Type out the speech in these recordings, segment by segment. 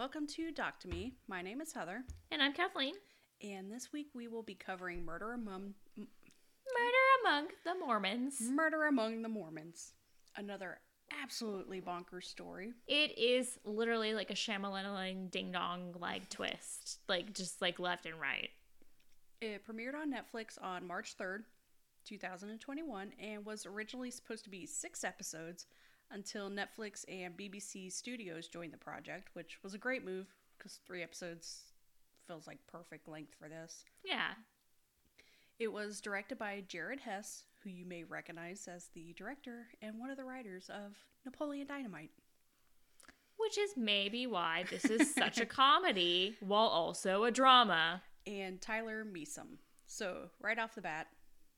welcome to Doc to Me. My name is Heather, And I'm Kathleen. and this week we will be covering Murder Among Murder Among the Mormons. Murder Among the Mormons. Another absolutely bonkers story. It is literally like a Shyamalan ding dong like twist, like just like left and right. It premiered on Netflix on March 3rd, 2021, and was originally supposed to be six episodes until Netflix and BBC Studios joined the project, which was a great move because three episodes feels like perfect length for this. Yeah. It was directed by Jared Hess, who you may recognize as the director and one of the writers of Napoleon Dynamite. Which is maybe why this is such a comedy while also a drama. and Tyler Measom. So, right off the bat,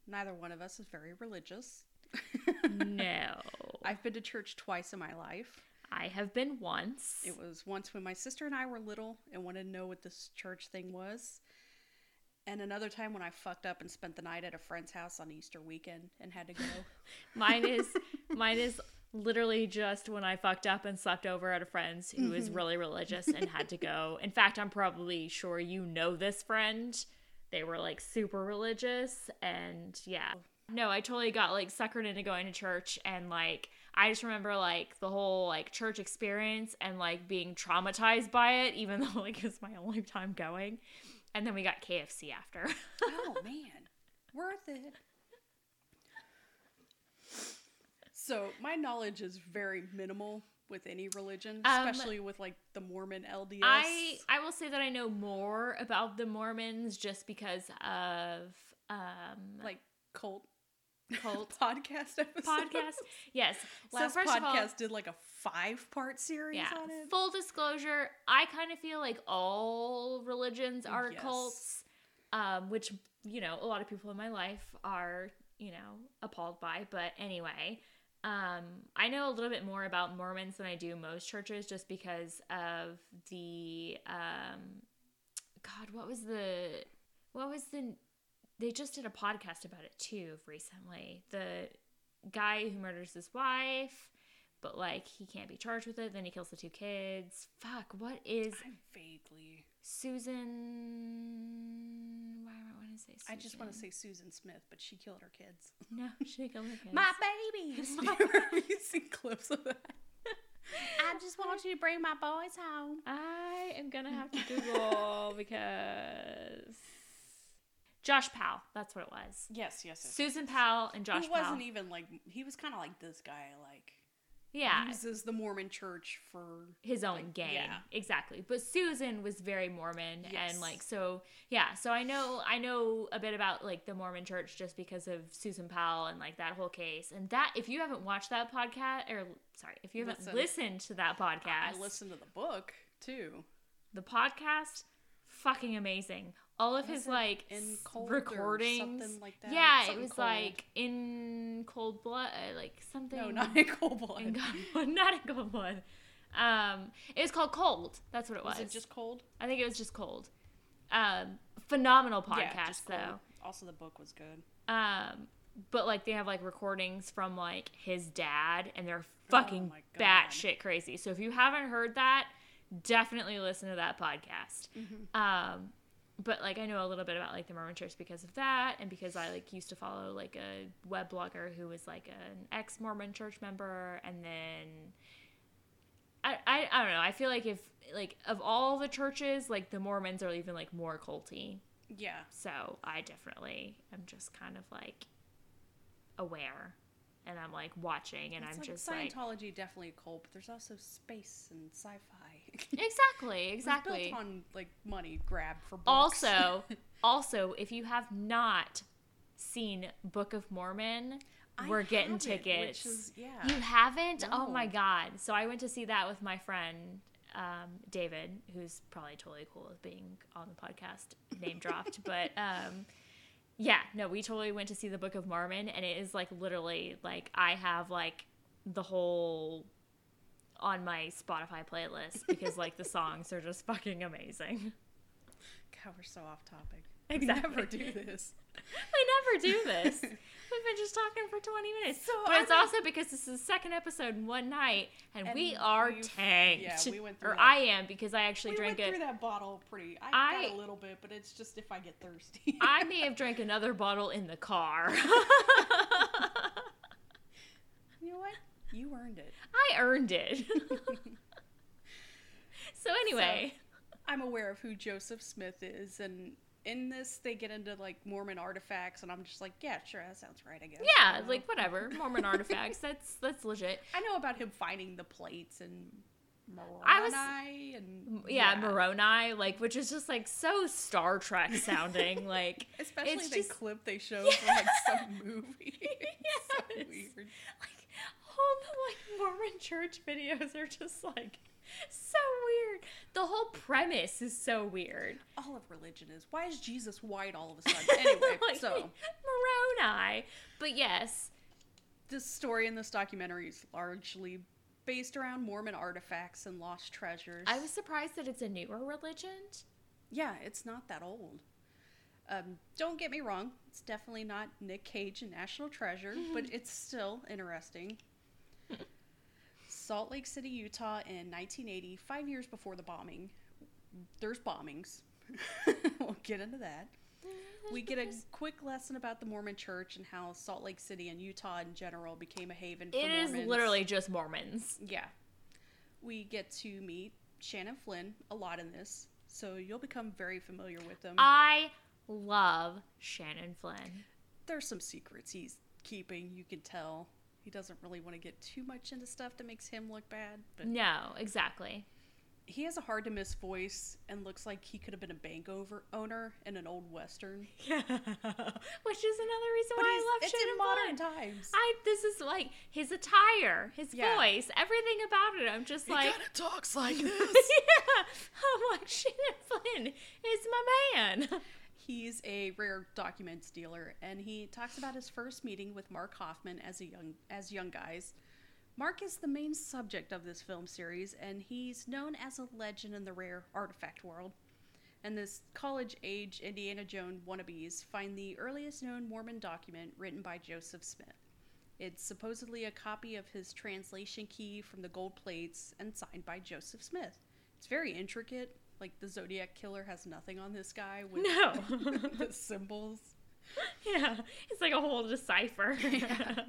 neither one of us is very religious. No. I've been to church twice in my life. I have been once. It was once when my sister and I were little and wanted to know what this church thing was. And another time when I fucked up and spent the night at a friend's house on Easter weekend and had to go. Mine is mine is literally just when I fucked up and slept over at a friend's who was mm-hmm. really religious and had to go. In fact, I'm probably sure you know this friend. They were like super religious and yeah. No, I totally got like suckered into going to church and like I just remember like the whole like church experience and like being traumatized by it even though like it's my only time going. And then we got KFC after. oh man, worth it. So my knowledge is very minimal with any religion, Um, especially with like the Mormon LDS. I I will say that I know more about the Mormons just because of um like cult cult podcast episodes. podcast. Yes. Last so first podcast all, did like a five part series yeah. on it. Full disclosure, I kind of feel like all religions are Yes. cults, um, which you know a lot of people in my life are you know appalled by. But anyway, um, I know a little bit more about Mormons than I do most churches, just because of the um, God, what was the what was the they just did a podcast about it too recently. The guy who murders his wife, but like he can't be charged with it. Then he kills the two kids. Fuck, what is I vaguely. Susan? Why am I want to say? Susan? I just want to say Susan Smith, but she killed her kids. no. She killed her kids. My babies. Have you seen clips of that? I just want you to bring my boys home. I am gonna have to Google because Josh Powell. That's what it was. Yes, yes, yes. Susan Powell and Josh Powell. He wasn't Powell. even like he was kind of like this guy, like yeah, uses the Mormon Church for his own like, game yeah. exactly but susan was very mormon Yes. and like so yeah so i know i know a bit about like the mormon church just because of susan powell and like that whole case and that if you haven't watched that podcast or sorry if you haven't Listen. listened to that podcast I listened to the book too. the podcast fucking amazing all of his like in cold or recordings something like that? yeah it was cold. like in cold blood uh, like something No, not in cold blood. in cold, not in cold blood. Um, it was called Cold. That's what it was. Was it just cold? I think it was just Cold. Um, phenomenal podcast cold. though. Also, the book was good. Um, but like they have like recordings from like his dad, and they're fucking Oh batshit crazy. So if you haven't heard that, definitely listen to that podcast. Mm-hmm. Um, but like I know a little bit about like the Mormon Church because of that, and because I like used to follow like a web blogger who was like an ex Mormon Church member, and then I, I I don't know. I feel like if like of all the churches, like the Mormons are even like more culty. Yeah. So I definitely am just kind of like aware, and I'm like watching, and It's I'm like just like Scientology definitely a cult, but there's also space and sci-fi. exactly, exactly. built on like money grab for books. Also, also, if you have not seen Book of Mormon, I we're getting tickets. Is, yeah. You haven't? Oh my god! So I went to see that with my friend um, David, who's probably totally cool with being on the podcast, name dropped. but um, yeah, no, we totally went to see the Book of Mormon, and it is like literally like I have like the whole on my Spotify playlist because like the songs are just fucking amazing. God, we're so off topic. Exactly. We never do this. we never do this. We've been just talking for 20 minutes. So but it's I'm- also because this is the second episode in one night, and, And we are tanked. yeah, we went through Or that. I am because I actually we drank went through that bottle pretty. I, I- got a little bit, but it's just if I get thirsty. I may have drank another bottle in the car. you know what? You earned it. I earned it. so anyway, I'm aware of who Joseph Smith is, and in this they get into like Mormon artifacts, and I'm just like, yeah, sure, that sounds right, I guess. yeah, I like whatever, Mormon artifacts. That's that's legit. I know about him finding the plates and Moroni I was- and Yeah, Moroni, like which is just like so Star Trek sounding. Like Especially the just clip they show from like some movie. It's so weird. like all the like Mormon church videos are just like so weird. The whole premise is so weird. All of religion is. Why is Jesus white all of a sudden? Anyway, Like, so Moroni. But yes, this story in this documentary is largely based around Mormon artifacts and lost treasures. I was surprised that it's a newer religion. Yeah, it's not that old. Um, don't get me wrong, it's definitely not Nick Cage and National Treasure, but it's still interesting. Salt Lake City, Utah in 1980, five years before the bombing. There's bombings. we'll get into that. We get a quick lesson about the Mormon church and how Salt Lake City and Utah in general became a haven for It is Mormons. literally just Mormons. Yeah. We get to meet Shannon Flynn a lot in this, so you'll become very familiar with him. I love Shannon Flynn. There's some secrets he's keeping, you can tell. He doesn't really want to get too much into stuff that makes him look bad, but No, exactly. he has a hard to miss voice and looks like he could have been a bank over owner in an old western. Yeah. Which is another reason But why I love it's Shannon in modern Flynn. times. I this is like his attire, his Yeah. voice, everything about it. I'm just like kind of talks like this. yeah. I'm like Shannon Flynn is my man. He's a rare documents dealer, and he talks about his first meeting with Mark Hofmann as a young as young guys. Mark is the main subject of this film series, and he's known as a legend in the rare artifact world. And this college-age Indiana Jones wannabes find the earliest known Mormon document written by Joseph Smith. It's supposedly a copy of his translation key from the gold plates and signed by Joseph Smith. It's very intricate. Like the Zodiac killer has nothing on this guy with No. the symbols. yeah, it's like a whole decipher. Yeah.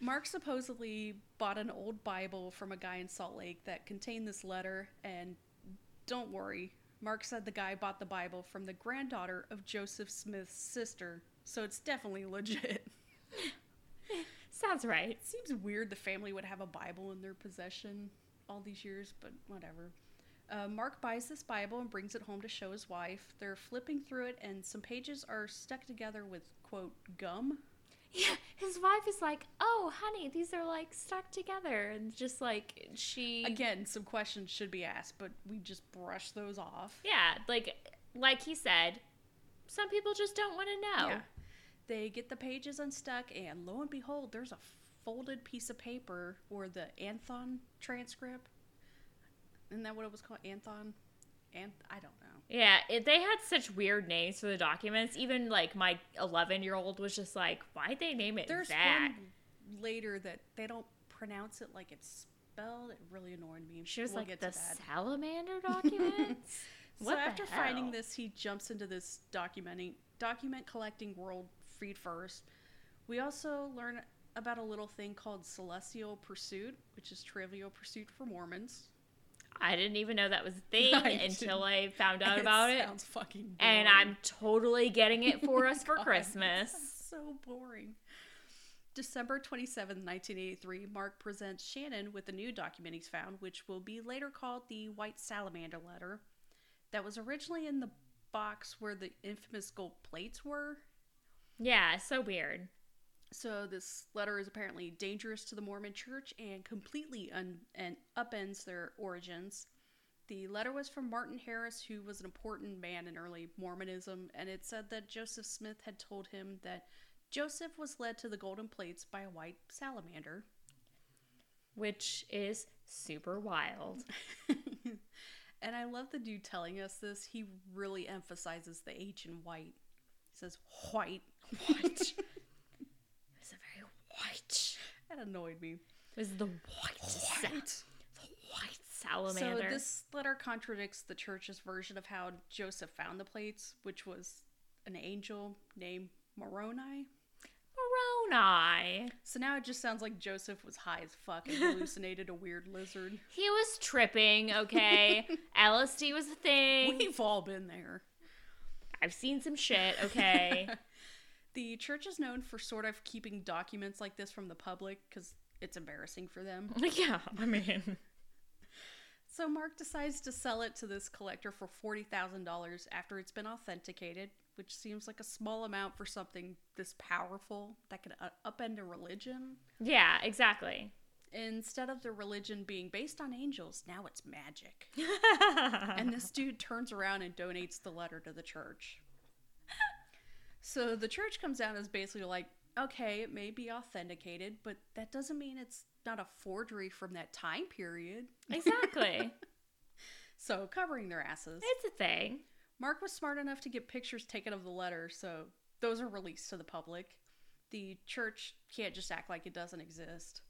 Mark supposedly bought an old Bible from a guy in Salt Lake that contained this letter, and don't worry, Mark said the guy bought the Bible from the granddaughter of Joseph Smith's sister, so it's definitely legit. Sounds right. Seems weird the family would have a Bible in their possession all these years, but whatever. Uh, Mark buys this Bible and brings it home to show his wife. They're flipping through it, and some pages are stuck together with, quote, gum. Yeah, his wife is like, "Oh, honey, these are like stuck together," and just like she Again, some questions should be asked, but we just brush those off. Yeah, like like he said, some people just don't want to know. Yeah. They get the pages unstuck, and lo and behold, there's a folded piece of paper or the Anthon transcript. Isn't that what it was called? Anthon? Anth- I don't know. Yeah, it, they had such weird names for the documents. Even like my 11 year old was just like, "Why'd they name it There's that?" one later that they don't pronounce it like it's spelled. It really annoyed me. She was We'll like, get "The that. salamander documents." what so the after finding this, he jumps into this documenting document collecting world feed first. We also learn about a little thing called celestial pursuit, which is trivial pursuit for Mormons. I didn't even know that was a thing I until I found out about it, Sounds fucking. and. I'm totally getting it for us for God, Christmas. so boring. December 27, 1983, Mark presents Shannon with a new document he's found, which will be later called the White Salamander Letter, that was originally in the box where the infamous gold plates were. Yeah, so weird. So this letter is apparently dangerous to the Mormon Church and completely un- and upends their origins. The letter was from Martin Harris, who was an important man in early Mormonism, and it said that Joseph Smith had told him that Joseph was led to the golden plates by a white salamander. Which is super wild. and I love the dude telling us this. He really emphasizes the H in white. He says white. White. It's a very white. That annoyed me. It was the white. sa- the white salamander. So this letter contradicts the church's version of how Joseph found the plates, which was an angel named Moroni. Moroni. So now it just sounds like Joseph was high as fuck and hallucinated a weird lizard. He was tripping, okay? LSD was a thing. We've all been there. I've seen some shit, okay? The church is known for sort of keeping documents like this from the public because it's embarrassing for them. yeah, I mean. So Mark decides to sell it to this collector for $40,000 after it's been authenticated, which seems like a small amount for something this powerful that could upend a religion. Yeah, exactly. Instead of the religion being based on angels, now it's magic. and this dude turns around and donates the letter to the church. So the church comes down and is basically like, okay, it may be authenticated, but that doesn't mean it's not a forgery from that time period. exactly. So covering their asses. It's a thing. Mark was smart enough to get pictures taken of the letter, so those are released to the public. The church can't just act like it doesn't exist.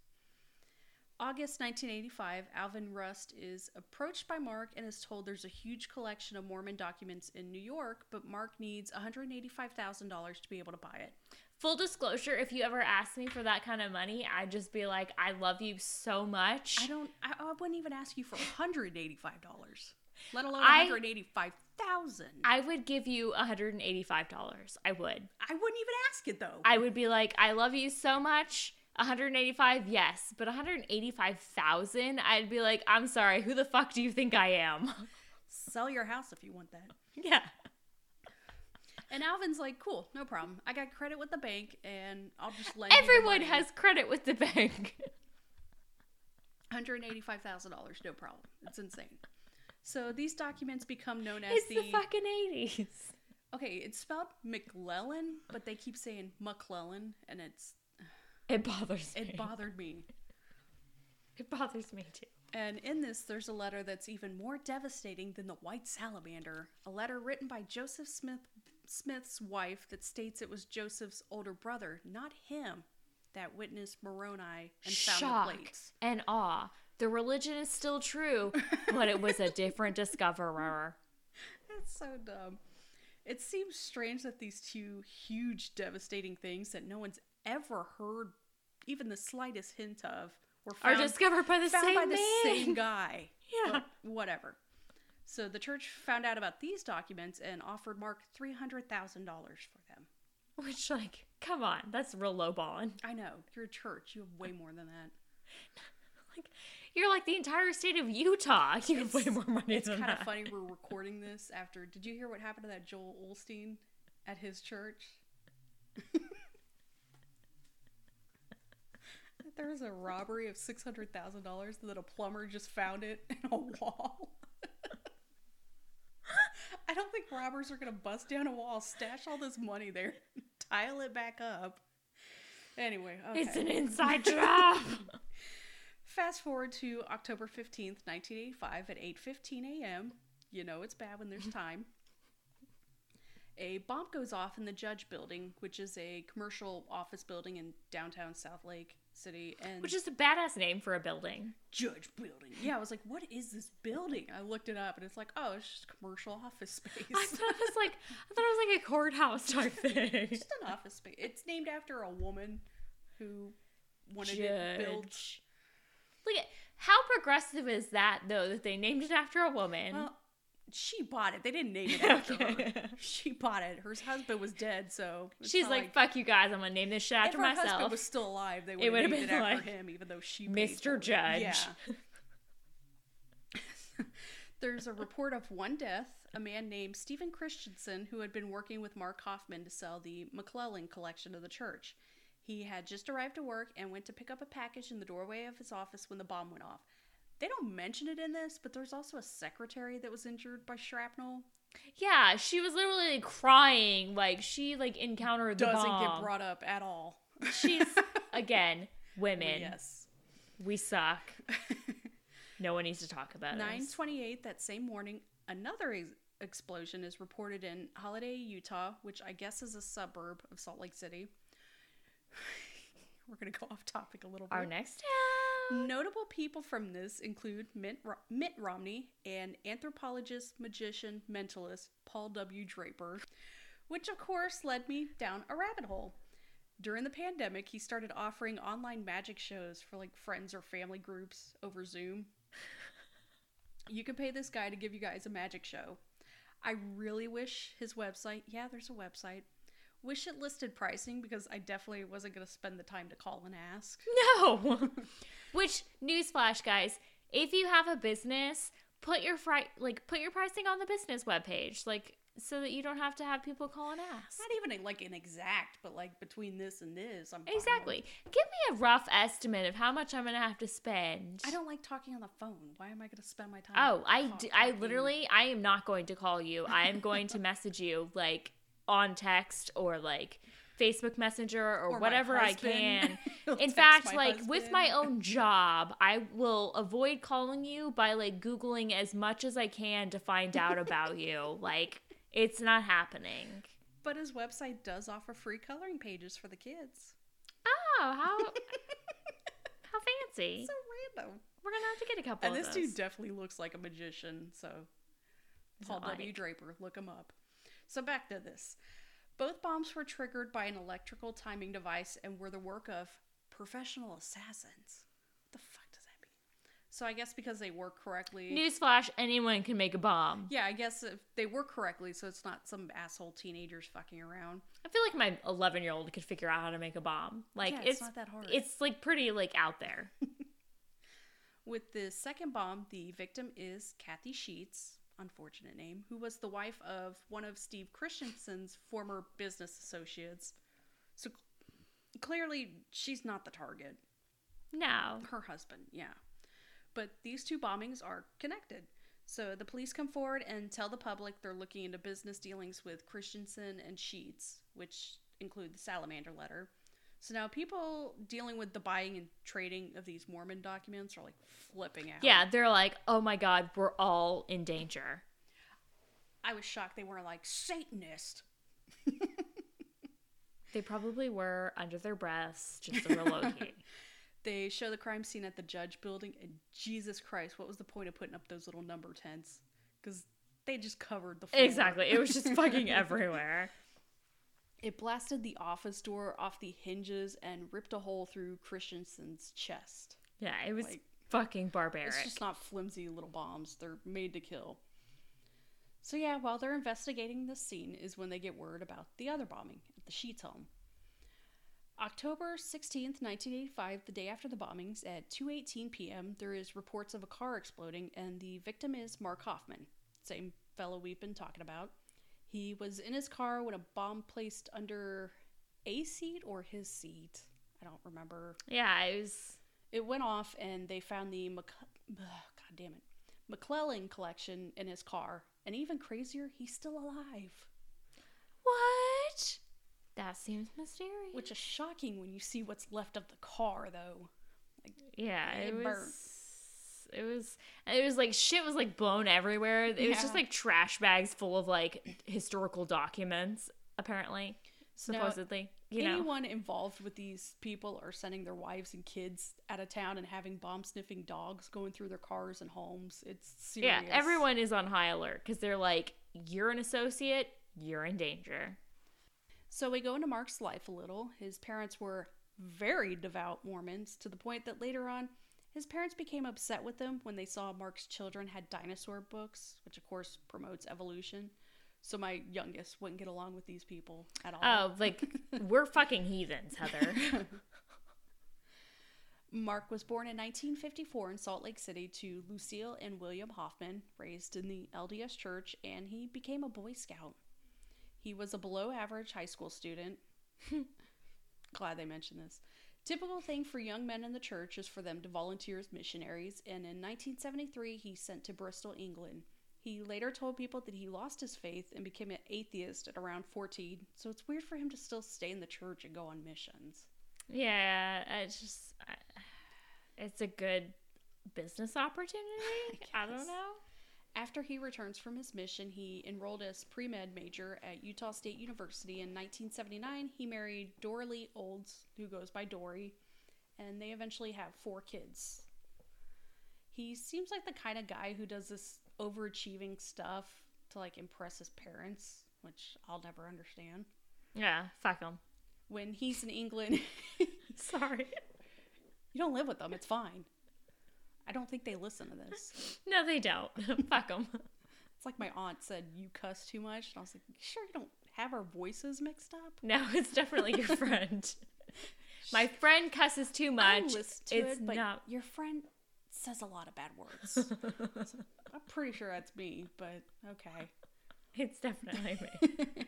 August 1985, Alvin Rust is approached by Mark and is told there's a huge collection of Mormon documents in New York, but Mark needs $185,000 to be able to buy it. Full disclosure, if you ever asked me for that kind of money, I'd just be like, I love you so much. I don't, I, I wouldn't even ask you for $185, let alone 185,000. I would give you $185. I would. I wouldn't even ask it though. I would be like, I love you so much. 185, yes, but 185,000, I'd be like, I'm sorry, who the fuck do you think I am? Sell your house if you want that. yeah. And Alvin's like, cool, no problem. I got credit with the bank, and I'll just lend Everyone has credit with the bank. $185,000, no problem. It's insane. So these documents become known as it's the, the fucking 80s. okay. It's spelled McLellin, but they keep saying McClellan, and it's It bothers me. it bothered me. it bothers me too. And in this, there's a letter that's even more devastating than the White Salamander. A letter written by Joseph Smith Smith's wife that states it was Joseph's older brother, not him, that witnessed Moroni and found the plates. and awe. The religion is still true, but it was a different discoverer. That's so dumb. It seems strange that these two huge, devastating things that no one's ever heard even the slightest hint of were found, Are discovered by the same by the same guy. Yeah. But whatever. So the church found out about these documents and offered Mark three hundred thousand dollars for them. Which, like, come on, that's real low balling. I know you're a church; you have way more than that. Like, you're like the entire state of Utah. You have way more money It's kind of funny we're recording this after. Did you hear what happened to that Joel Osteen at his church? There was a robbery of six hundred thousand dollars that a plumber just found it in a wall. I don't think robbers are gonna bust down a wall, stash all this money there, tile it back up. Anyway, okay. It's an inside job. Fast forward to October 15th, 1985 at 8:15 a.m. You know it's bad when there's time. A bomb goes off in the Judge Building, which is a commercial office building in downtown Salt Lake City and Which is a badass name for a building. Judge Building. Yeah, I was like, "What is this building?" I looked it up and it's like, "Oh, it's just commercial office space." I thought it was like I thought it was like a courthouse type thing. just an office space. It's named after a woman who wanted it built Judge. Look how progressive is that though that they named it after a woman. Well, she bought it. They didn't name it after Okay. her. She bought it. Her husband was dead, so She's not like, "Fuck you guys! I'm gonna name this shit if after her husband was still alive, they would have named it been after like, him, even though she Mr. Judge. Yeah. There's a report of one death. A man named Stephen Christensen, who had been working with Mark Hofmann to sell the McClellan collection of the church. He had just arrived to work and went to pick up a package in the doorway of his office when the bomb went off. They don't mention it in this, but there's also a secretary that was injured by shrapnel. Yeah, she was literally crying, like she like encountered the Doesn't bomb. get brought up at all. She's again women. Yes. We suck. No one needs to talk about Nine us. twenty-eight that same morning, another ex- explosion is reported in Holladay, Utah, which I guess is a suburb of Salt Lake City. We're going to go off topic a little bit. Our next town. Notable people from this include Mitt, Mitt Romney and anthropologist, magician, mentalist Paul W. Draper, which of course led me down a rabbit hole. During the pandemic, he started offering online magic shows for like friends or family groups over Zoom. You can pay this guy to give you guys a magic show. I really wish his website, yeah, there's a website, wish it listed pricing because I definitely wasn't going to spend the time to call and ask. No. Which newsflash, guys? If you have a business, put your fri- like put your pricing on the business webpage, like so that you don't have to have people call and ask. Not even like an exact, but like between this and this, I'm Exactly. Give me a rough estimate of how much I'm gonna have to spend. I don't like talking on the phone. Why am I going to spend my time? Oh, I, d- I literally, I am not going to call you. I am going to message you like on text or like Facebook Messenger or, Or whatever I can. In fact, like with my own job, I will avoid calling you by like Googling as much as I can to find out about you. Like, it's not happening. But his website does offer free coloring pages for the kids. Oh, how how fancy. So random. We're gonna have to get a couple And this those. dude definitely looks like a magician. So Paul W. Draper, look him up. So back to this. Both bombs were triggered by an electrical timing device and were the work of professional assassins. What the fuck does that mean? So I guess because they work correctly. Newsflash: anyone can make a bomb. yeah, I guess if they work correctly, so it's not some asshole teenagers fucking around. I feel like my 11 year old could figure out how to make a bomb. Like Yeah, it's it's not that hard. It's like pretty like out there. With the second bomb, the victim is Kathy Sheets, unfortunate name, who was the wife of one of Steve Christensen's former business associates. So clearly, she's not the target. No. Her husband, yeah. But these two bombings are connected. So the police come forward and tell the public they're looking into business dealings with Christensen and Sheets, which include the salamander letter. So now people dealing with the buying and trading of these Mormon documents are like flipping out. Yeah, they're like, oh my god, we're all in danger. I was shocked they weren't like Satanist. They probably were under their breaths, just a real low key. They show the crime scene at the judge building, and Jesus Christ, what was the point of putting up those little number tents? Because they just covered the floor. exactly. It was just fucking everywhere. It blasted the office door off the hinges and ripped a hole through Christensen's chest. Yeah, it was Like, fucking barbaric. It's just not flimsy little bombs. They're made to kill. So yeah, while they're investigating this scene is when they get word about the other bombing at the Sheets home. October 16th, 1985, the day after the bombings at 2:18 p.m., there is reports of a car exploding and the victim is Mark Hofmann, same fellow we've been talking about. He was in his car when a bomb placed under a seat or his seat. I don't remember yeah, it was. it went off and they found the Mc- ugh, god damn it mcclellan collection in his car and even crazier he's still alive What? That seems mysterious. which is shocking when you see what's left of the car though Yeah, It it was. burnt. It was. It was like shit was like blown everywhere. It was just like trash bags full of like historical documents. Apparently, Now, supposedly, you know. anyone involved with these people are sending their wives and kids out of town and having bomb sniffing dogs going through their cars and homes it's serious Yeah, everyone is on high alert because they're like, you're an associate, you're in danger. So we go into Mark's life a little. His parents were very devout Mormons to the point that later on, his parents became upset with him when they saw Mark's children had dinosaur books, which of course promotes evolution. So my youngest wouldn't get along with these people at all. Oh, like we're fucking heathens, Heather. Mark was born in 1954 in Salt Lake City to Lucille and William Hofmann, raised in the LDS Church, and he became a Boy Scout. He was a below average high school student. Glad they mentioned this. Typical thing for young men in the church is for them to volunteer as missionaries, and in 1973 he sent to Bristol, England. He later told people that he lost his faith and became an atheist at around 14, so it's weird for him to still stay in the church and go on missions. yeah, it's just, it's a good business opportunity. I, don't know. After he returns from his mission, he enrolled as pre med major at Utah State University. In 1979, he married Doralee Olds, who goes by Dory, and they eventually have four kids. He seems like the kind of guy who does this overachieving stuff to like impress his parents, which I'll never understand. Yeah, fuck them. When he's in England, Sorry. you don't live with them, it's fine. I don't think they listen to this. No, they don't. fuck them. It's like my aunt said, you cuss too much. And I was like, "You sure you don't have our voices mixed up? No, it's definitely your friend. My friend cusses too I much. listen to It's it, but not. your friend says a lot of bad words. I'm pretty sure that's me, but okay. It's definitely me.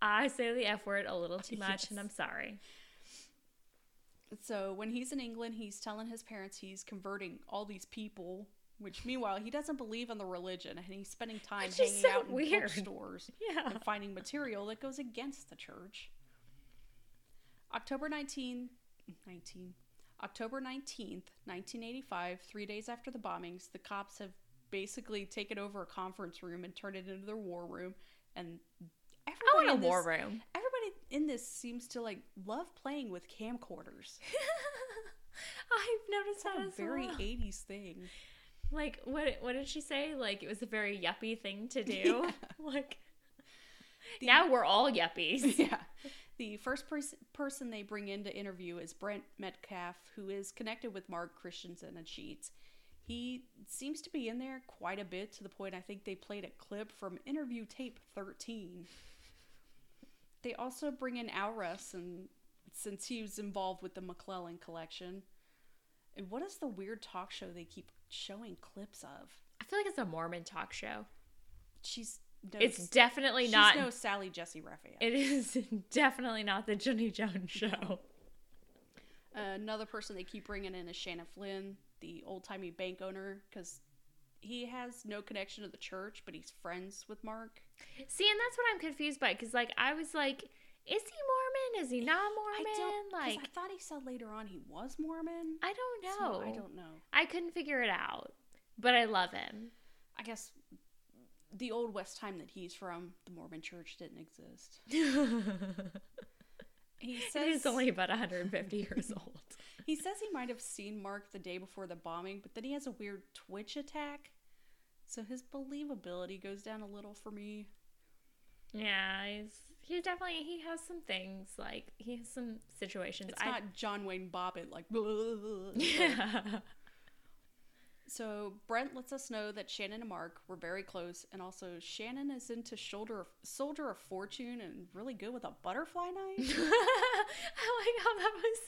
I say the F word a little too much, and I'm sorry. So when he's in England, he's telling his parents he's converting all these people, which meanwhile he doesn't believe in the religion, and he's spending time Which hanging so out in weird. bookstores Yeah. and finding material that goes against the church. October 19, 19 October 19th, 1985, three days after the bombings, the cops have basically taken over a conference room and turned it into their war room. And I want a in this- war room. In this seems to like love playing with camcorders. I've noticed It's that a as very well. 80s thing. Like what? What did she say? Like it was a very yuppie thing to do. Yeah. Like The- now we're all yuppies. yeah. The first pers- person they bring in to interview is Brent Metcalf, who is connected with Mark Christensen and Sheets. He seems to be in there quite a bit to the point I think they played a clip from interview tape 13. They also bring in Al Rust, and since he was involved with the McClellan collection. And what is the weird talk show they keep showing clips of? I feel like it's a Mormon talk show. She's no, It's definitely she's not. no Sally Jessy Raphael. It is definitely not the Jenny Jones show. Another person they keep bringing in is Shannon Flynn, the old timey bank owner, because he has no connection to the church, but he's friends with Mark. See, and that's what I'm confused by because, like, I was like, is he Mormon? Is he not Mormon? I don't 'cause like, I thought he said later on he was Mormon. I don't so know. I don't know. I couldn't figure it out, but I love him. I guess the old West time that he's from, the Mormon church didn't exist. He says He's only about 150 years old. he says he might have seen Mark the day before the bombing, but then he has a weird twitch attack. So his believability goes down a little for me. Yeah, he's he definitely he has some things like he has some situations. It's I- not John Wayne Bobbitt like. Yeah. So Brent lets us know that Shannon and Mark were very close, and also Shannon is into shoulder Soldier of Fortune and really good with a butterfly knife. I like how that was.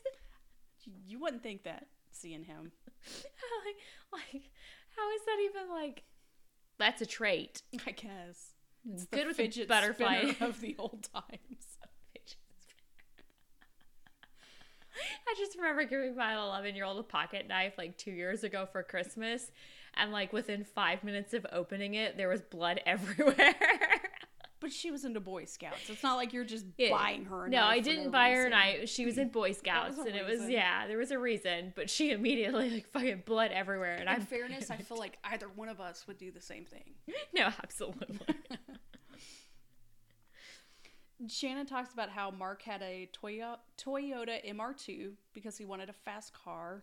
You wouldn't think that seeing him. Like, like, how is that even like? That's a trait. I guess It's the good with fidget butterfly. of the old times. I just remember giving my 11 year old a pocket knife like two years ago for Christmas. And like within five minutes of opening it, there was blood everywhere. But she was into Boy Scouts. It's not like you're just Yeah. buying her. No, I didn't no buy her a reason. knife. She was in Boy Scouts, and it was yeah, there was a reason. But she immediately like fucking blood everywhere, and In I'm fairness, I feel like either one of us would do the same thing. no, absolutely. Shannon talks about how Mark had a Toyota, Toyota MR2 because he wanted a fast car.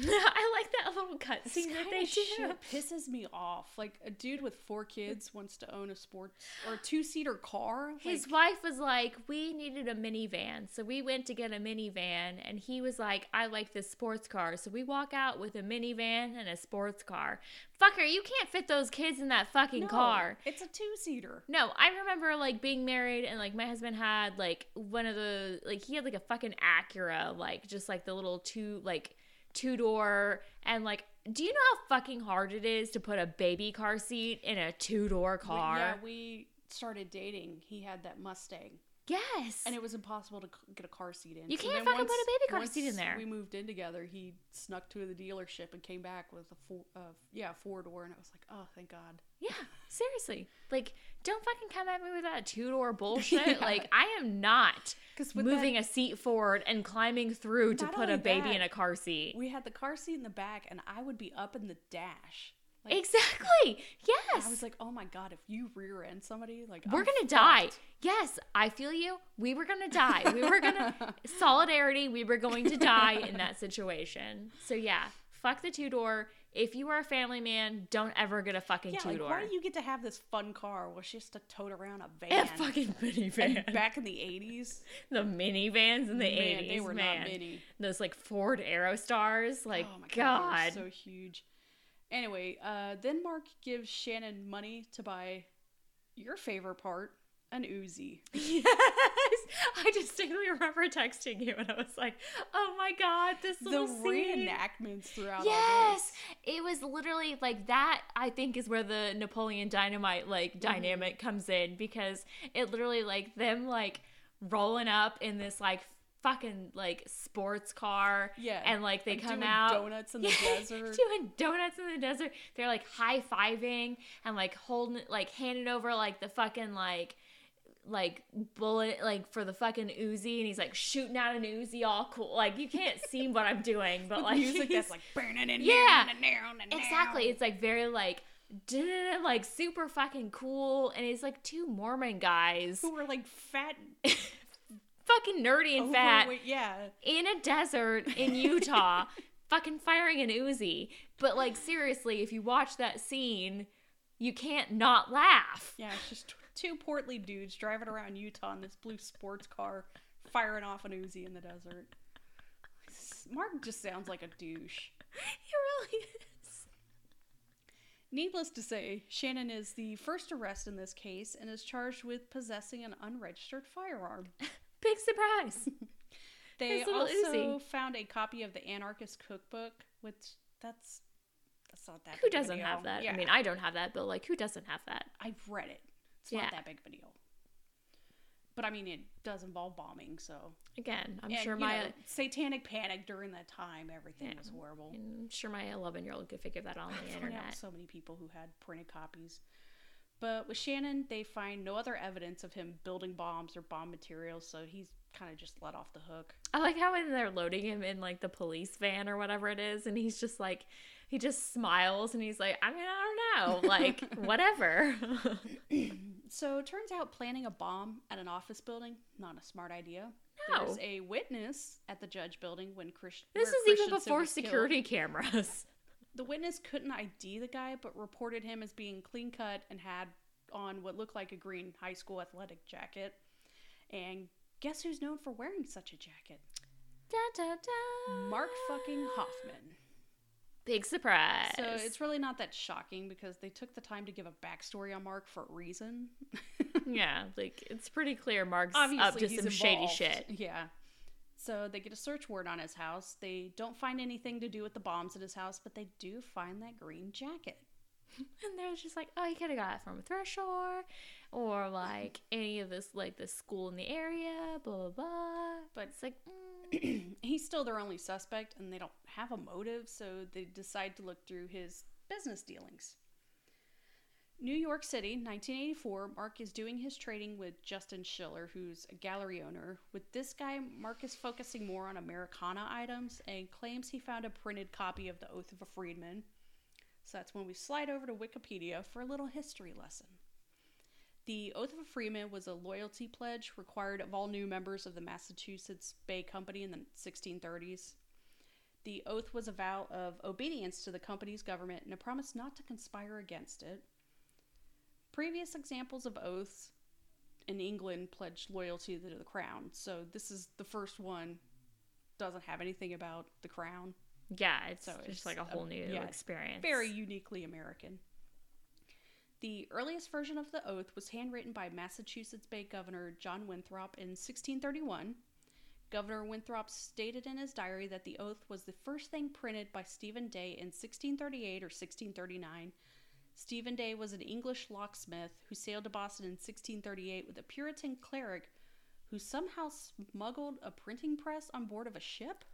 I like that little cutscene that they do. pisses me off. Like a dude with four kids wants to own a sports or a two seater car. His wife was like, "We needed a minivan, so we went to get a minivan." And he was like, "I like this sports car, so we walk out with a minivan and a sports car." Fucker, you can't fit those kids in that fucking no, car. It's a two seater. No, I remember like being married and like my husband had like one of the like he had like a fucking Acura, like just like the little two like two door and like do you know how fucking hard it is to put a baby car seat in a two door car? Yeah, we started dating. He had that Mustang, yes. and it was impossible to c- get a car seat in. You So can't fucking put a baby car once seat in there. We moved in together. He snuck to the dealership and came back with a four, uh, yeah, four door, and I was like, oh, thank God. Yeah, seriously. Like, don't fucking come at me with that two door bullshit. Yeah. Like, I am not moving that- a seat forward and climbing through to put a baby that, in a car seat. We had the car seat in the back, and I would be up in the dash. Like, exactly. Yes. I was like, oh my god, if you rear end somebody, like we're gonna die. Yes, I feel you. We were gonna die. We were gonna solidarity. We were going to die in that situation. So yeah, fuck the two door. If you are a family man, don't ever get a fucking Yeah, two like door. why do you get to have this fun car while she has to tote around a van? and fucking minivan. And back in the eighties, the minivans in the man, eighties, they were man. not mini. Those like Ford Aerostars, like oh my God. they were so huge. Anyway, uh, then Mark gives Shannon money to buy your favorite part, an Uzi. Yes, I distinctly remember texting you, and I was like, "Oh my god, this The little scene." reenactments throughout all Yes, it was literally like that. I think is where the Napoleon Dynamite like Mm-hmm. dynamic comes in because it literally like them like rolling up in this like fucking like sports car. Yeah, and like they and come doing out donuts in the desert. doing donuts in the desert. They're like high fiving and like holding like handing over like the fucking like like bullet like for the fucking Uzi and he's like shooting out an Uzi all cool. Like you can't see what I'm doing, but like music that's like burning and Yeah, exactly. exactly. It's like very like like super fucking cool and it's like two Mormon guys who were like fat, fucking nerdy and oh, fat overweight- Yeah, in a desert in Utah, fucking firing an Uzi. But like seriously, if you watch that scene, you can't not laugh. yeah. It's just two portly dudes driving around Utah in this blue sports car, firing off an Uzi in the desert. Mark just sounds like a douche. He really is. Needless to say, Shannon is the first arrest in this case and is charged with possessing an unregistered firearm. Big surprise. They also Uzi. found a copy of the Anarchist Cookbook, which that's that's not that. Who big of a doesn't have that? Yeah, I mean, I don't have that, but like, who doesn't have that? I've read it. It's Yeah. not that big of a deal. But I mean, it does involve bombing, so Again, I'm And, sure my know, satanic panic during that time. Everything was horrible. I'm sure my 11 year old could figure that out on the I found out internet. so many people who had printed copies. But with Shannon, they find no other evidence of him building bombs or bomb materials, so he's kind of just let off the hook. I like how when they're loading him in like the police van or whatever it is, and he's just like, he just smiles and he's like, I mean, I don't know, like whatever. So it turns out planning a bomb at an office building not a smart idea. No. There's a witness at the judge building when Chris. this is even before was killed. security cameras. The witness couldn't ID the guy, but reported him as being clean cut and had on what looked like a green high school athletic jacket. And guess who's known for wearing such a jacket? Da, da, da. Mark fucking Hofmann. Big surprise. So it's really not that shocking because they took the time to give a backstory on Mark for a reason. yeah, like it's pretty clear Mark's Obviously, up to some shady shit. Yeah. So they get a search warrant on his house. They don't find anything to do with the bombs at his house, but they do find that green jacket. And they're just like, oh, you could have got it from store or like any of this, like the school in the area, blah, blah, blah. But- it's like, mm, He's still their only suspect, and they don't have a motive, so they decide to look through his business dealings. New York City, 1984, Mark is doing his trading with Justin Schiller, who's a gallery owner. With this guy, Mark is focusing more on Americana items and claims he found a printed copy of The Oath of a Freeman. So that's when we slide over to Wikipedia for a little history lesson. The Oath of a Freeman was a loyalty pledge required of all new members of the Massachusetts Bay Company in the 1630s. The oath was a vow of obedience to the company's government and a promise not to conspire against it. Previous examples of oaths in England pledged loyalty to the crown, so this is the first one. Doesn't have anything about the crown. yeah, it's So just like a a- whole new yeah, experience. Very uniquely American. The earliest version of the oath was handwritten by Massachusetts Bay Governor John Winthrop in 1631. Governor Winthrop stated in his diary that the oath was the first thing printed by Stephen Day in 1638 or 1639. Stephen Day was an English locksmith who sailed to Boston in 1638 with a Puritan cleric who somehow smuggled a printing press on board of a ship.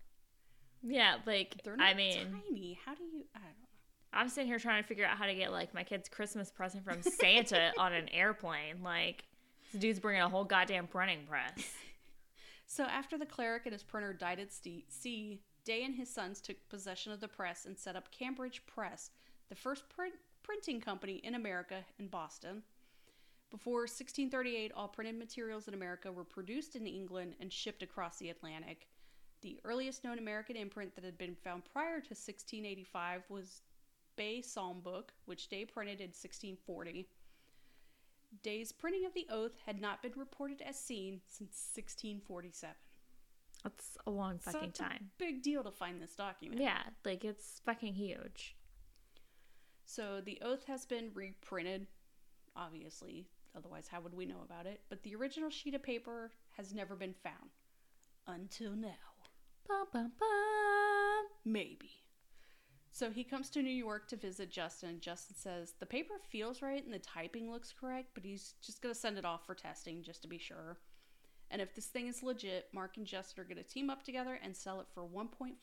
Yeah, like, They're not I mean, tiny. How do you? I don't know. I'm sitting here trying to figure out how to get like my kid's Christmas present from Santa on an airplane. Like, this dude's bringing a whole goddamn printing press. So after the cleric and his printer died at sea, Day and his sons took possession of the press and set up Cambridge Press, the first print, printing company in America in Boston. Before 1638, all printed materials in America were produced in England and shipped across the Atlantic. The earliest known American imprint that had been found prior to 1685 was Bay Psalm Book, which Day printed in 1640. Day's printing of the oath had not been reported as seen since 1647. That's a long So fucking it's a time. big deal to find this document. Yeah, like it's fucking huge. So the oath has been reprinted, obviously. Otherwise, how would we know about it? But the original sheet of paper has never been found. Until now. Maybe. So he comes to New York to visit Justin. Justin says the paper feels right and the typing looks correct, but he's just going to send it off for testing just to be sure. And if this thing is legit, Mark and Justin are going to team up together and sell it for $1.5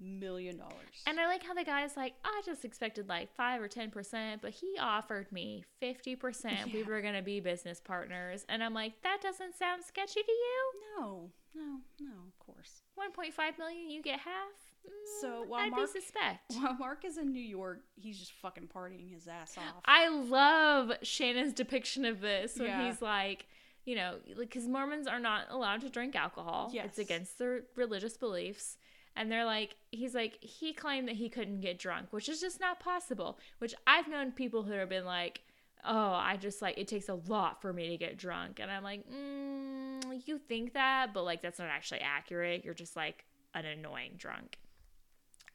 million. And I like how the guy's like, I just expected like five or ten percent, but he offered me fifty percent. We were gonna be business partners, and I'm like, that doesn't sound sketchy to you. no, no, no, of course. One point five million, you get half. Mm, So, while I'd Mark- be suspect. While Mark is in New York, he's just fucking partying his ass off. I love Shannon's depiction of this when Yeah. he's like, you know, because Mormons are not allowed to drink alcohol. Yes. It's against their religious beliefs. And they're like, he's like, he claimed that he couldn't get drunk, which is just not possible. Which I've known people who have been like, oh, I just like, it takes a lot for me to get drunk. And I'm like, mm, you think that, but like, that's not actually accurate. You're just like an annoying drunk.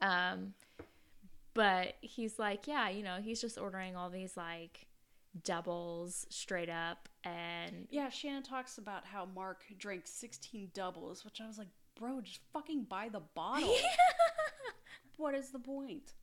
Um, but he's like, yeah, you know, he's just ordering all these like doubles straight up and Yeah, Shannon talks about how Mark drank 16 doubles, which I was like, bro, just fucking buy the bottle. what is the point?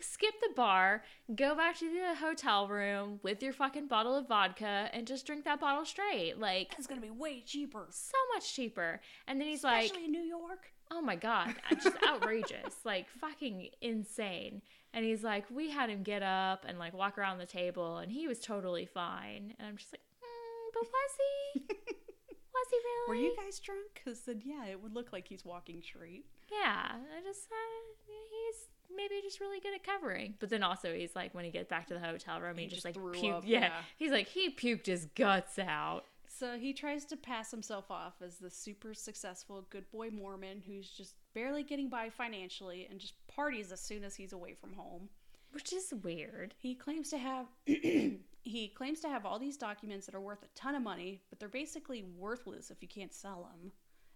skip the bar, go back to the hotel room with your fucking bottle of vodka and just drink that bottle straight. Like It's gonna be way cheaper, so much cheaper. And then he's especially like, in New York. "Oh my god, just outrageous. Like fucking insane." And he's like, "We had him get up and like walk around the table and he was totally fine." And I'm just like, mm, "But was he? was he really? Were you guys drunk? Because then, yeah, it would look like he's walking straight. Yeah, I just uh, he's maybe just really good at covering. But then also he's like when he gets back to the hotel room, he, He just, just like puked. up, yeah. yeah. he's like he puked his guts out. So he tries to pass himself off as the super successful good boy Mormon who's just barely getting by financially and just parties as soon as he's away from home. Which is weird. He claims to have he claims to have all these documents that are worth a ton of money, but they're basically worthless if you can't sell them.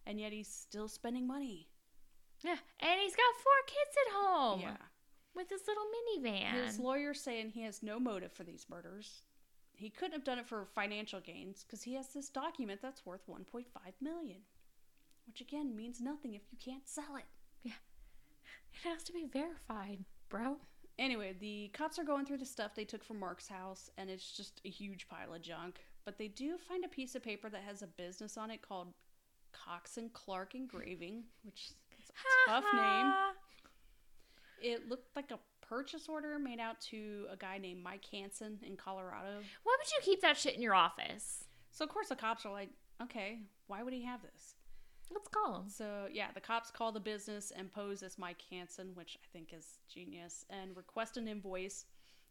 And yet he's still spending money. Yeah, and he's got four kids at home. Yeah. with his little minivan. His lawyer's saying he has no motive for these murders. He couldn't have done it for financial gains because he has this document that's worth 1.5 million, which again means nothing if you can't sell it. It has to be verified, bro. Anyway, the cops are going through the stuff they took from Mark's house, and it's just a huge pile of junk. But they do find a piece of paper that has a business on it called Cox and Clark Engraving, which is a tough name. It looked like a purchase order made out to a guy named Mike Hansen in Colorado. Why would you keep that shit in your office? So of course the cops are like, okay, why would he have this? Let's call him. So yeah, the cops call the business and pose as Mike Hansen, which I think is genius, and request an invoice.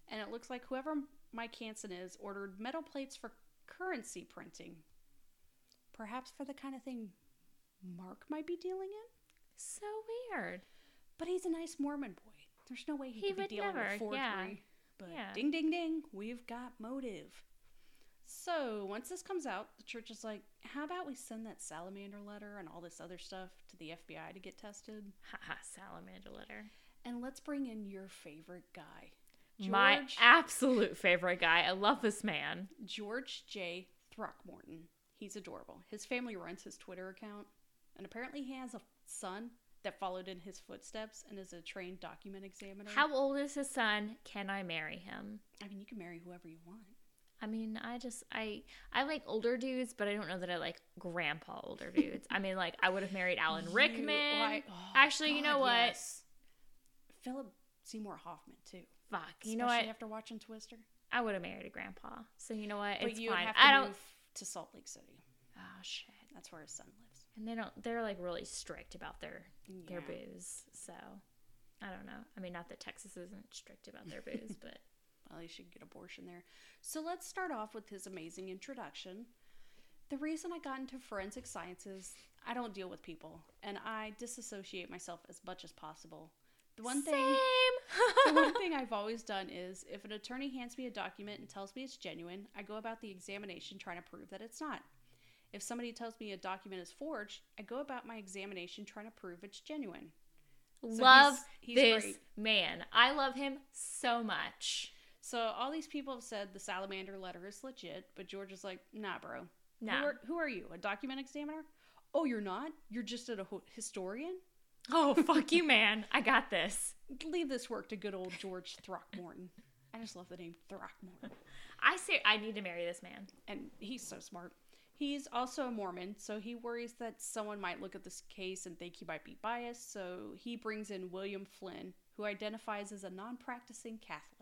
And it looks like whoever Mike Hansen is ordered metal plates for currency printing. Perhaps for the kind of thing Mark might be dealing in. So weird. But he's a nice Mormon boy. There's no way he, He could be would dealing never, with forgery. yeah. But Yeah. ding ding ding, we've got motive. So once this comes out, the church is like, how about we send that salamander letter and all this other stuff to the FBI to get tested? Haha, salamander letter. And let's bring in your favorite guy. My absolute favorite guy. I love this man. George J. Throckmorton. He's adorable. His family runs his Twitter account, and apparently he has a son that followed in his footsteps and is a trained document examiner. How old is his son? Can I marry him? I mean, you can marry whoever you want. I mean, I just I I like older dudes, but I don't know that I like grandpa older dudes. I mean, like I would have married Alan You- Rickman. oh, Actually, you know what? yes. Philip Seymour Hoffman too. Fuck. You know what? After watching Twister, I would have married a grandpa. So you know what? but It's you fine. have to I don't. move to Salt Lake City. Oh shit. That's where his son lives. And they don't. They're like really strict about their their booze. So I don't know. I mean, not that Texas isn't strict about their booze, but You should get abortion there. So let's start off with his amazing introduction. The reason I got into forensic sciences, I don't deal with people, and I disassociate myself as much as possible. The one thing the one thing I've always done is if an attorney hands me a document and tells me it's genuine, I go about the examination trying to prove that it's not. If somebody tells me a document is forged, I go about my examination trying to prove it's genuine. So love he's- he's this great. man. I love him so much. So all these people have said the salamander letter is legit, but George is like, nah, bro. No. Who are, who are you? A document examiner? Oh, you're not? You're just a historian? Oh, fuck you, man. I got this. Leave this work to good old George Throckmorton. I just love the name Throckmorton. I say I need to marry this man. And he's so smart. He's also a Mormon, so he worries that someone might look at this case and think he might be biased, so he brings in William Flynn, who identifies as a non practicing Catholic.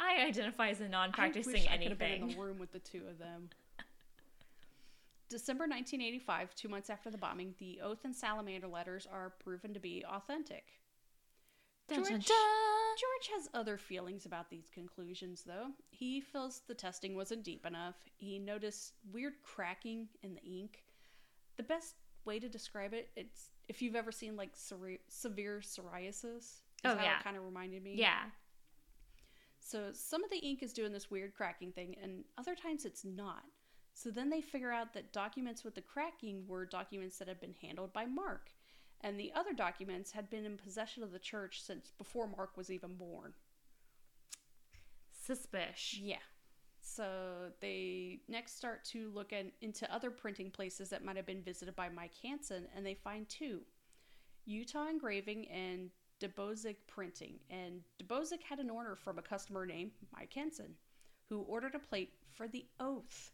I, I identify as a non-practicing wish I could have been in the room with the two of them. December 1985, two months after the bombing, the Oath and Salamander letters are proven to be authentic. George. George has other feelings about these conclusions, though. He feels the testing wasn't deep enough. He noticed weird cracking in the ink. The best way to describe it, it's if you've ever seen like seri- severe psoriasis. Is Oh, yeah. it kind of reminded me. Yeah. So some of the ink is doing this weird cracking thing, and other times it's not. So then they figure out that documents with the cracking were documents that had been handled by Mark, and the other documents had been in possession of the church since before Mark was even born. Suspish. Yeah. So they next start to look at, into other printing places that might have been visited by Mike Hansen, and they find two Utah Engraving and Debouzek Printing. And Debouzek had an order from a customer named Mike Hansen, who ordered a plate for the oath.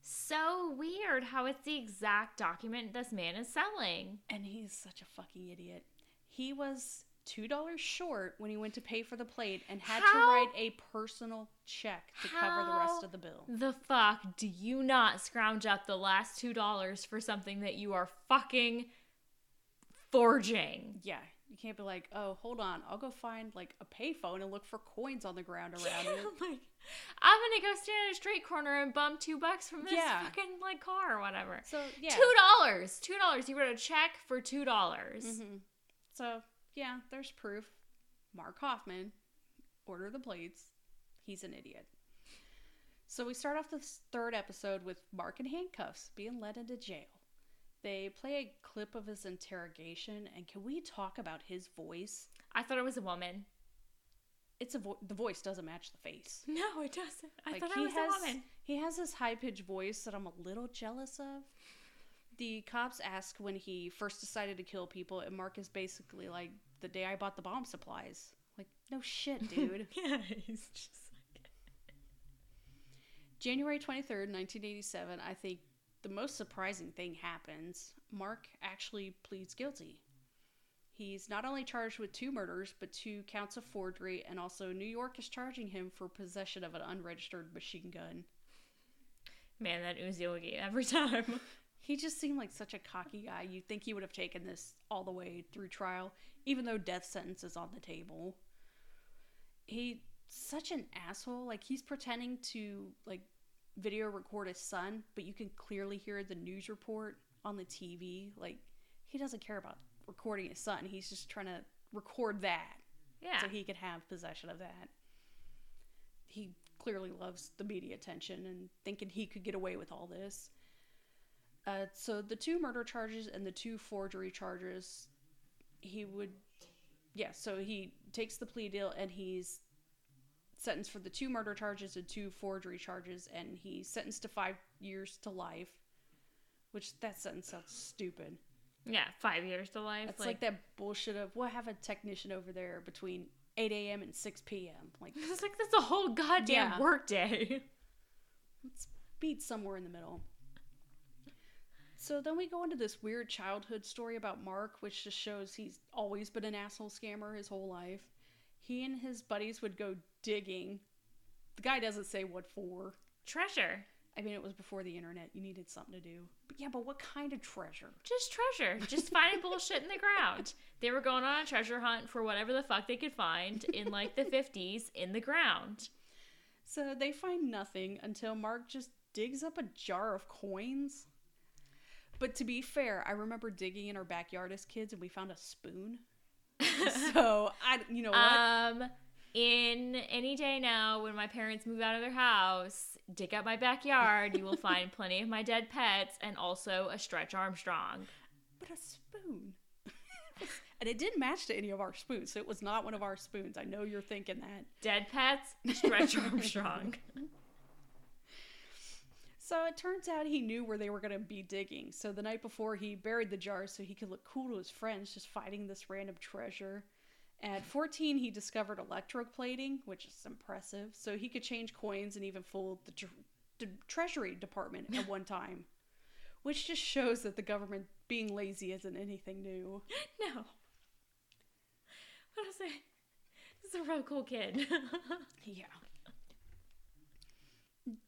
So weird how it's the exact document this man is selling. And he's such a fucking idiot. He was $2 short when he went to pay for the plate and had to write a personal check to cover the rest of the bill. The fuck do you not scrounge up the last two dollars for something that you are fucking forging? Yeah, you can't be like, oh, hold on, I'll go find like a payphone and look for coins on the ground around it. like, I'm gonna go stand in a street corner and bum two bucks from this Yeah. fucking like car or whatever. So yeah, Two dollars. Two dollars. You wrote a check for two dollars. Mhm. So yeah, there's proof. Mark Hofmann ordered the plates. He's an idiot. So we start off this third episode with Mark in handcuffs being led into jail. They play a clip of his interrogation, and can we talk about his voice? I thought it was a woman. It's a vo- the voice doesn't match the face. No, it doesn't. I Like, thought he it was has, a woman. He has this high pitched voice that I'm a little jealous of. The cops ask when he first decided to kill people, and Mark is basically like, "The day I bought the bomb supplies." Like, no shit, dude. yeah, he's just like. January 23rd, 1987, I think the most surprising thing happens. Mark actually pleads guilty. He's not only charged with two murders, but two counts of forgery, and also New York is charging him for possession of an unregistered machine gun. Man, that Uzi Oogie every time. He just seemed like such a cocky guy. You'd think he would have taken this all the way through trial, even though death sentence is on the table. He such an asshole. Like he's pretending to like video record his son, but you can clearly hear the news report on the TV. Like he doesn't care about recording his son. He's just trying to record that Yeah. so he could have possession of that. He clearly loves the media attention and thinking he could get away with all this. Uh, so the two murder charges and the two forgery charges, he would, yeah. So he takes the plea deal and he's sentenced for the two murder charges and two forgery charges, and he's sentenced to five years to life. Which that sentence sounds stupid. yeah, five years to life. It's like, that bullshit of we'll have a technician over there between 8 a.m. and 6 p.m. Like it's like that's a whole goddamn Yeah. work day. let's beat somewhere in the middle. So then we go into this weird childhood story about Mark, which just shows he's always been an asshole scammer his whole life. He and his buddies would go digging. The guy doesn't say what for. Treasure. I mean, it was before the internet. You needed something to do. But yeah, but what kind of treasure? Just treasure. Just finding bullshit in the ground. They were going on a treasure hunt for whatever the fuck they could find in like the 50s in the ground. So they find nothing until Mark just digs up a jar of coins. But to be fair, I remember digging in our backyard as kids and we found a spoon. so I, you know what? Um, in any day now, when my parents move out of their house, dig up my backyard, you will find plenty of my dead pets and also a Stretch Armstrong. but a spoon. and it didn't match to any of our spoons, so it was not one of our spoons. I know you're thinking that. Dead pets, Stretch Armstrong. So it turns out he knew where they were going to be digging. So the night before, he buried the jars so he could look cool to his friends just fighting this random treasure. At 14, he discovered electroplating, which is impressive. So he could change coins and even fool the, tr- the Treasury Department at one time. Which just shows that the government being lazy isn't anything new. no. What was I? Say? This is a real cool kid. Yeah.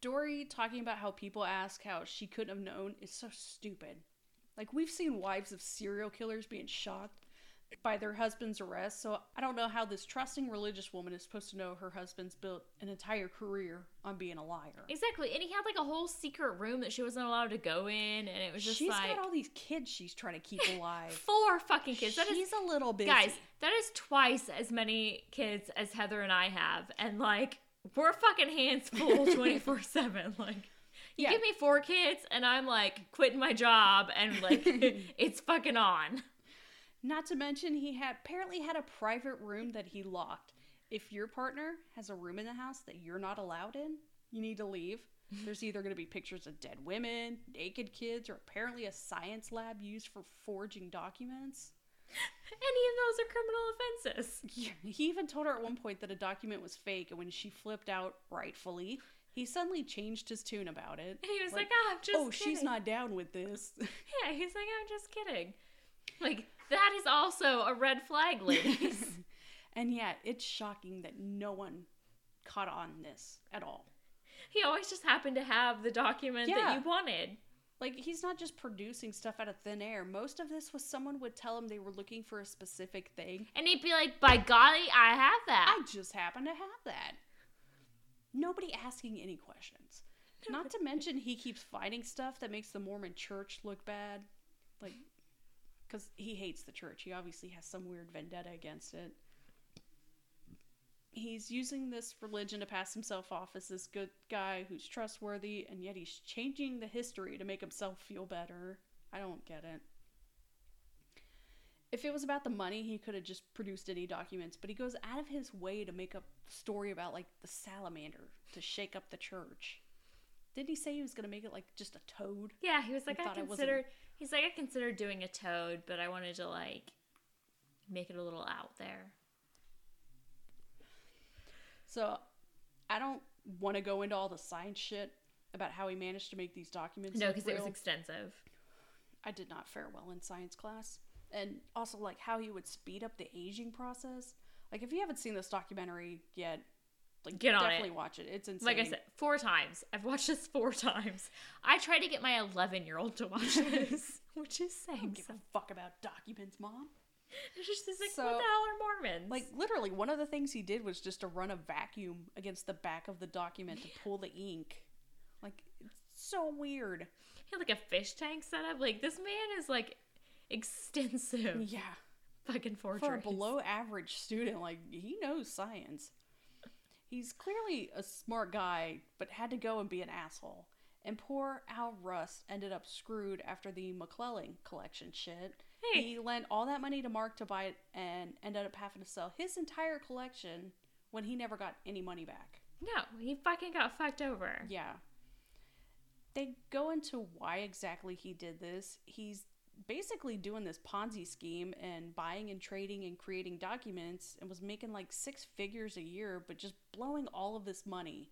Dory talking about how people ask how she couldn't have known is so stupid. Like, we've seen wives of serial killers being shocked by their husband's arrest, so I don't know how this trusting religious woman is supposed to know her husband's built an entire career on being a liar. exactly. And he had like a whole secret room that she wasn't allowed to go in, and it was just She's like got all these kids she's trying to keep alive. four fucking kids. That is She's a little busy. Guys, that is twice as many kids as Heather and I have. And like, we're fucking hands full 24 7. Like, you Yeah. give me four kids, and I'm like quitting my job, and like, it's fucking on. Not to mention, he had apparently had a private room that he locked. If your partner has a room in the house that you're not allowed in, you need to leave. There's either going to be pictures of dead women, naked kids, or apparently a science lab used for forging documents. Any of those are criminal offenses. Yeah, He even told her at one point that a document was fake, and when she flipped out rightfully, he suddenly changed his tune about it. He was like, ah, I'm just "Oh, she's not down with this." Yeah, he's like, I'm just kidding. Like, that is also a red flag, ladies. and yet, it's shocking that no one caught on this at all. he always just happened to have the document Yeah. that you wanted. Like he's not just producing stuff out of thin air. Most of this was someone would tell him they were looking for a specific thing. And he'd be like, by golly, I have that. I just happen to have that. Nobody asking any questions. Not to mention he keeps finding stuff that makes the Mormon church look bad. Like cuz he hates the church. He obviously has some weird vendetta against it. He's using this religion to pass himself off as this good guy who's trustworthy, and yet he's changing the history to make himself feel better. I don't get it. If it was about the money, he could have just produced any documents, but he goes out of his way to make up a story about like the salamander to shake up the church. Didn't he say he was gonna make it like just a toad? Yeah, he was like, I thought it considered. He's like, I considered doing a toad, but I wanted to like make it a little out there. So I don't want to go into all the science shit about how he managed to make these documents. No, because it was extensive. I did not fare well in science class. And also, like, how he would speed up the aging process. Like, if you haven't seen this documentary yet, like, Get on it. definitely watch it. It's insane. Like I said, four times. I've watched this four times. I tried to get my 11 year old to watch this, which is I don't saying give a fuck about documents, mom. It's just like, So- what the hell are Mormons? Like, literally, one of the things he did was just to run a vacuum against the back of the document to pull the ink. Like, it's so weird. he had like a fish tank set up. Like this man is like extensive Yeah. fucking For forgeries. a below average student, like, he knows science. He's clearly a smart guy, but had to go and be an asshole. And poor Al Rust ended up screwed after the McLellin collection shit. Hey. He lent all that money to Mark to buy it and ended up having to sell his entire collection when he never got any money back. No, he fucking got fucked over. Yeah. They go into why exactly he did this. He's basically doing this Ponzi scheme and buying and trading and creating documents and was making like six figures a year, but just blowing all of this money.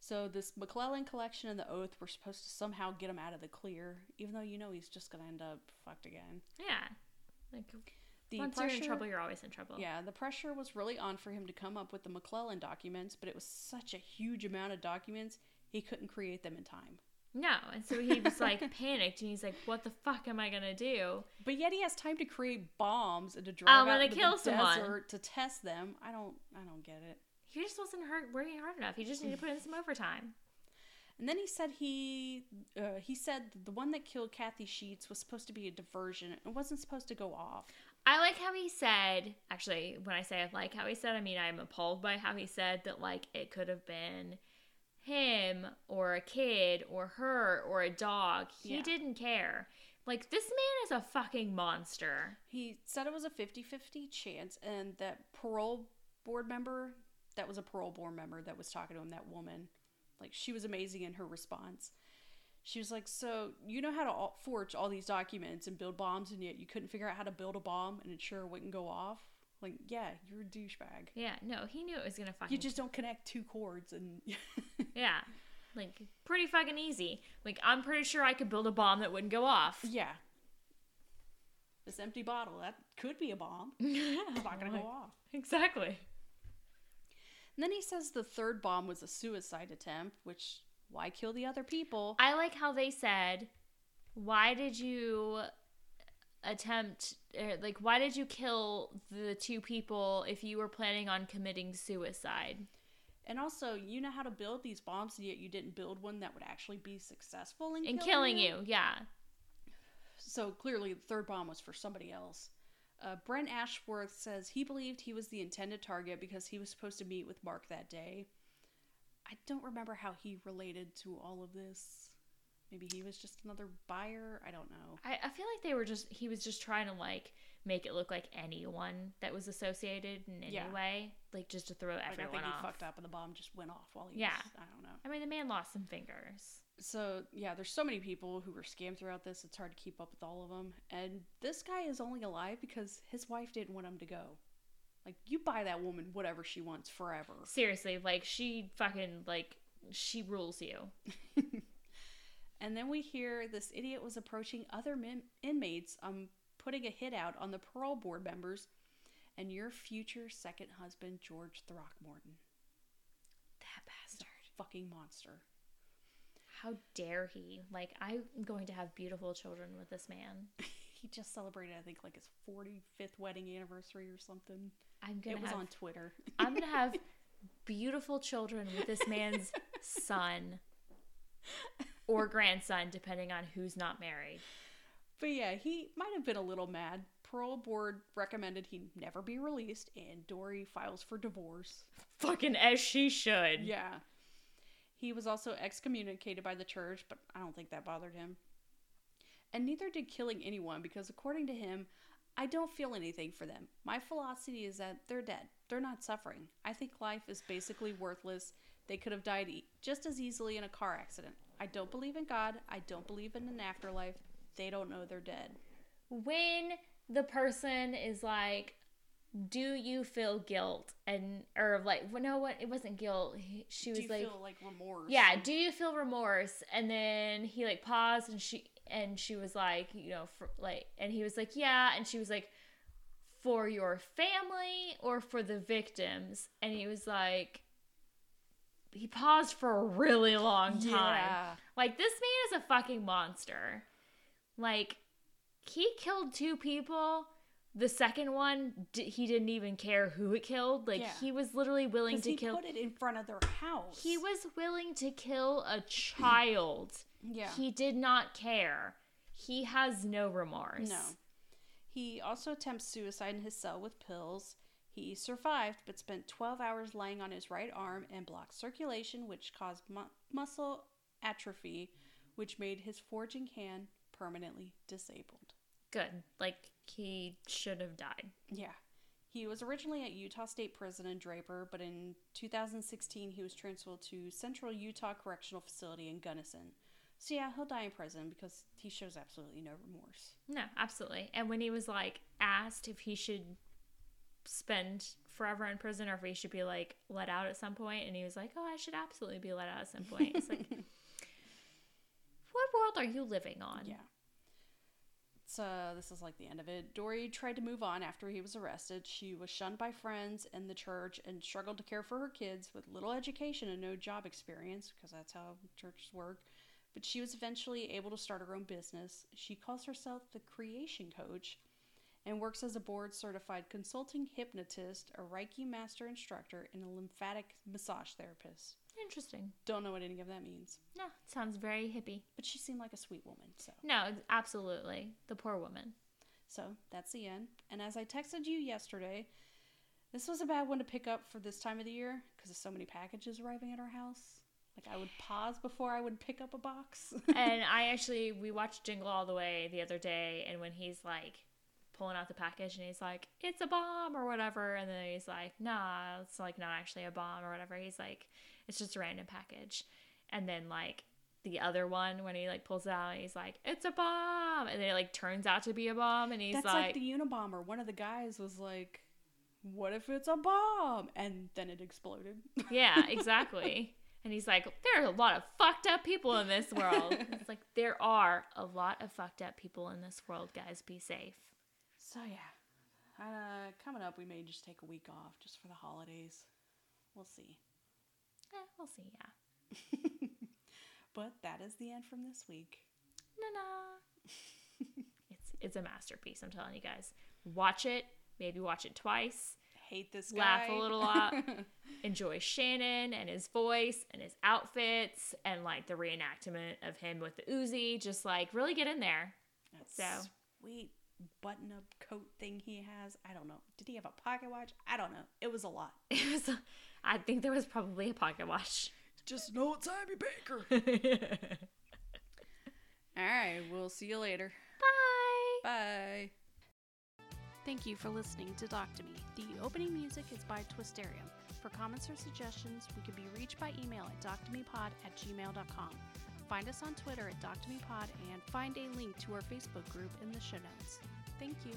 So this McLellin collection and the oath were supposed to somehow get him out of the clear, even though you know he's just gonna end up fucked again. Yeah. Like The once you're in trouble, you're always in trouble. yeah, the pressure was really on for him to come up with the McLellin documents, but it was such a huge amount of documents, he couldn't create them in time. No, and so he was like panicked, and he's like, "What the fuck am I gonna do?" But yet he has time to create bombs and to drive I'm out gonna into kill the someone. desert to test them. I don't, I don't get it. He just wasn't hard, working hard enough. He just needed to put in some overtime. And then he said he, uh, he said the one that killed Kathy Sheets was supposed to be a diversion. It wasn't supposed to go off. I like how he said. Actually, when I say I like how he said, I mean I'm appalled by how he said that. Like it could have been him or a kid or her or a dog. He Yeah. didn't care. Like this man is a fucking monster. He said it was a 50-50 chance, and that parole board member, that was a parole board member that was talking to him. That woman, like she was amazing in her response. She was like, "So you know how to all, forge all these documents and build bombs, and yet you couldn't figure out how to build a bomb and ensure it wouldn't go off? Like, yeah, you're a douchebag. Yeah, no, he knew it was gonna fucking. You just don't connect two cords and." yeah, like pretty fucking easy. Like I'm pretty sure I could build a bomb that wouldn't go off. yeah. This empty bottle that could be a bomb. It's not gonna go off. Exactly. And then he says the third bomb was a suicide attempt, which why kill the other people? I like how they said, "Why did you attempt er, like why did you kill the two people if you were planning on committing suicide?" And also, you know how to build these bombs, and yet you didn't build one that would actually be successful in And killing you. Yeah. So clearly, the third bomb was for somebody else. Uh, Brent Ashworth says he believed he was the intended target because he was supposed to meet with Mark that day. I don't remember how he related to all of this. Maybe he was just another buyer. I don't know. I, I feel like they were just he was just trying to like make it look like anyone that was associated in any Yeah. way, like just to throw Like, I everyone think he fucked up and the bomb just went off while he Yeah. was. I don't know. I mean, the man lost some fingers. So yeah, there's so many people who were scammed throughout this. It's hard to keep up with all of them. And this guy is only alive because his wife didn't want him to go. Like you buy that woman whatever she wants forever. Seriously, like she fucking like she rules you. And then we hear this idiot was approaching other min- inmates, um, putting a hit out on the parole board members, and your future second husband George Throckmorton, That bastard. fucking monster. How dare he? Like I'm going to have beautiful children with this man. He just celebrated, I think, like his 45th wedding anniversary or something. I'm gonna It was have on Twitter. I'm gonna have beautiful children with this man's son or grandson, depending on who's not married. But yeah, he might have been a little mad. Parole board recommended he never be released, and Dory files for divorce. Fucking as she should. Yeah. He was also excommunicated by the church, but I don't think that bothered him. And neither did killing anyone, because according to him, I don't feel anything for them. My philosophy is that they're dead. They're not suffering. I think life is basically worthless. They could have died e- just as easily in a car accident. I don't believe in God. I don't believe in an afterlife. They don't know they're dead. When the person is like, "Do you feel guilt?" and or like, well, no, what? It wasn't guilt. He, she was Do you like, feel like remorse? yeah do you feel remorse and then he like paused and she and she was like you know for like and he was like yeah and she was like for your family or for the victims and he was like he paused for a really long time Yeah. like this man is a fucking monster like he killed two people the second one d- he didn't even care who it killed like Yeah. he was literally willing to he kill put it in front of their house. he was willing to kill a child. Yeah. He did not care. He has no remorse. No. He also attempts suicide in his cell with pills. He survived, but spent 12 hours lying on his right arm and blocked circulation, which caused mu- muscle atrophy, which made his forging hand permanently disabled. Good. Like he should have died. Yeah. He was originally at Utah State Prison in Draper, but in 2016 he was transferred to Central Utah Correctional Facility in Gunnison. So yeah, he'll die in prison because he shows absolutely no remorse. No, absolutely. And when he was like asked if he should spend forever in prison or if he should be like let out at some point. and he was like, "Oh, I should absolutely be let out at some point." It's like, what world are you living on? Yeah. So this is like the end of it. Dory tried to move on after he was arrested. She was shunned by friends and the church and struggled to care for her kids with little education and no job experience because that's how churches work. But she was eventually able to start her own business. She calls herself the creation coach and works as a board certified consulting hypnotist, a Reiki master instructor, and a lymphatic massage therapist. Interesting. Don't know what any of that means, No, it sounds very hippie. but she seemed like a sweet woman, so. No, absolutely. The poor woman. So that's the end. And as I texted you yesterday, this was a bad one to pick up for this time of the year because of so many packages arriving at our house. Like I would pause before I would pick up a box. and I actually we watched Jingle All the Way the other day, and when he's like pulling out the package, and he's like, "It's a bomb" or whatever, and then he's like, "Nah, it's like not actually a bomb or whatever." He's like, "It's just a random package," and then like the other one when he like pulls it out, he's like, "It's a bomb," and then it like turns out to be a bomb, and he's That's like, the Unabomber. One of the guys was like, "What if it's a bomb?" And then it exploded. Yeah, exactly. and he's like, there are a lot of fucked up people in this world. it's like, there are a lot of fucked up people in this world, guys. Be safe. So yeah, uh, coming up, we may just take a week off just for the holidays. We'll see. Eh, we'll see, yeah. But that is the end from this week. Na na. it's it's a masterpiece, I'm telling you guys. Watch it, maybe watch it twice. Hate this guy. Laugh a little lot. Enjoy Shannon and his voice and his outfits and like the reenactment of him with the Uzi. Just like really get in there. That So- sweet button up coat thing he has. I don't know. Did he have a pocket watch? I don't know. It was a lot. It was I think there was probably a pocket watch. Just know it's Abby Baker. All right. We'll see you later. Bye. Bye. Thank you for listening to Doc to Me. The opening music is by Twisterium. For comments or suggestions, we can be reached by email at doctomepod at gmail.com. Find us on Twitter at doctomepod and find a link to our Facebook group in the show notes. Thank you.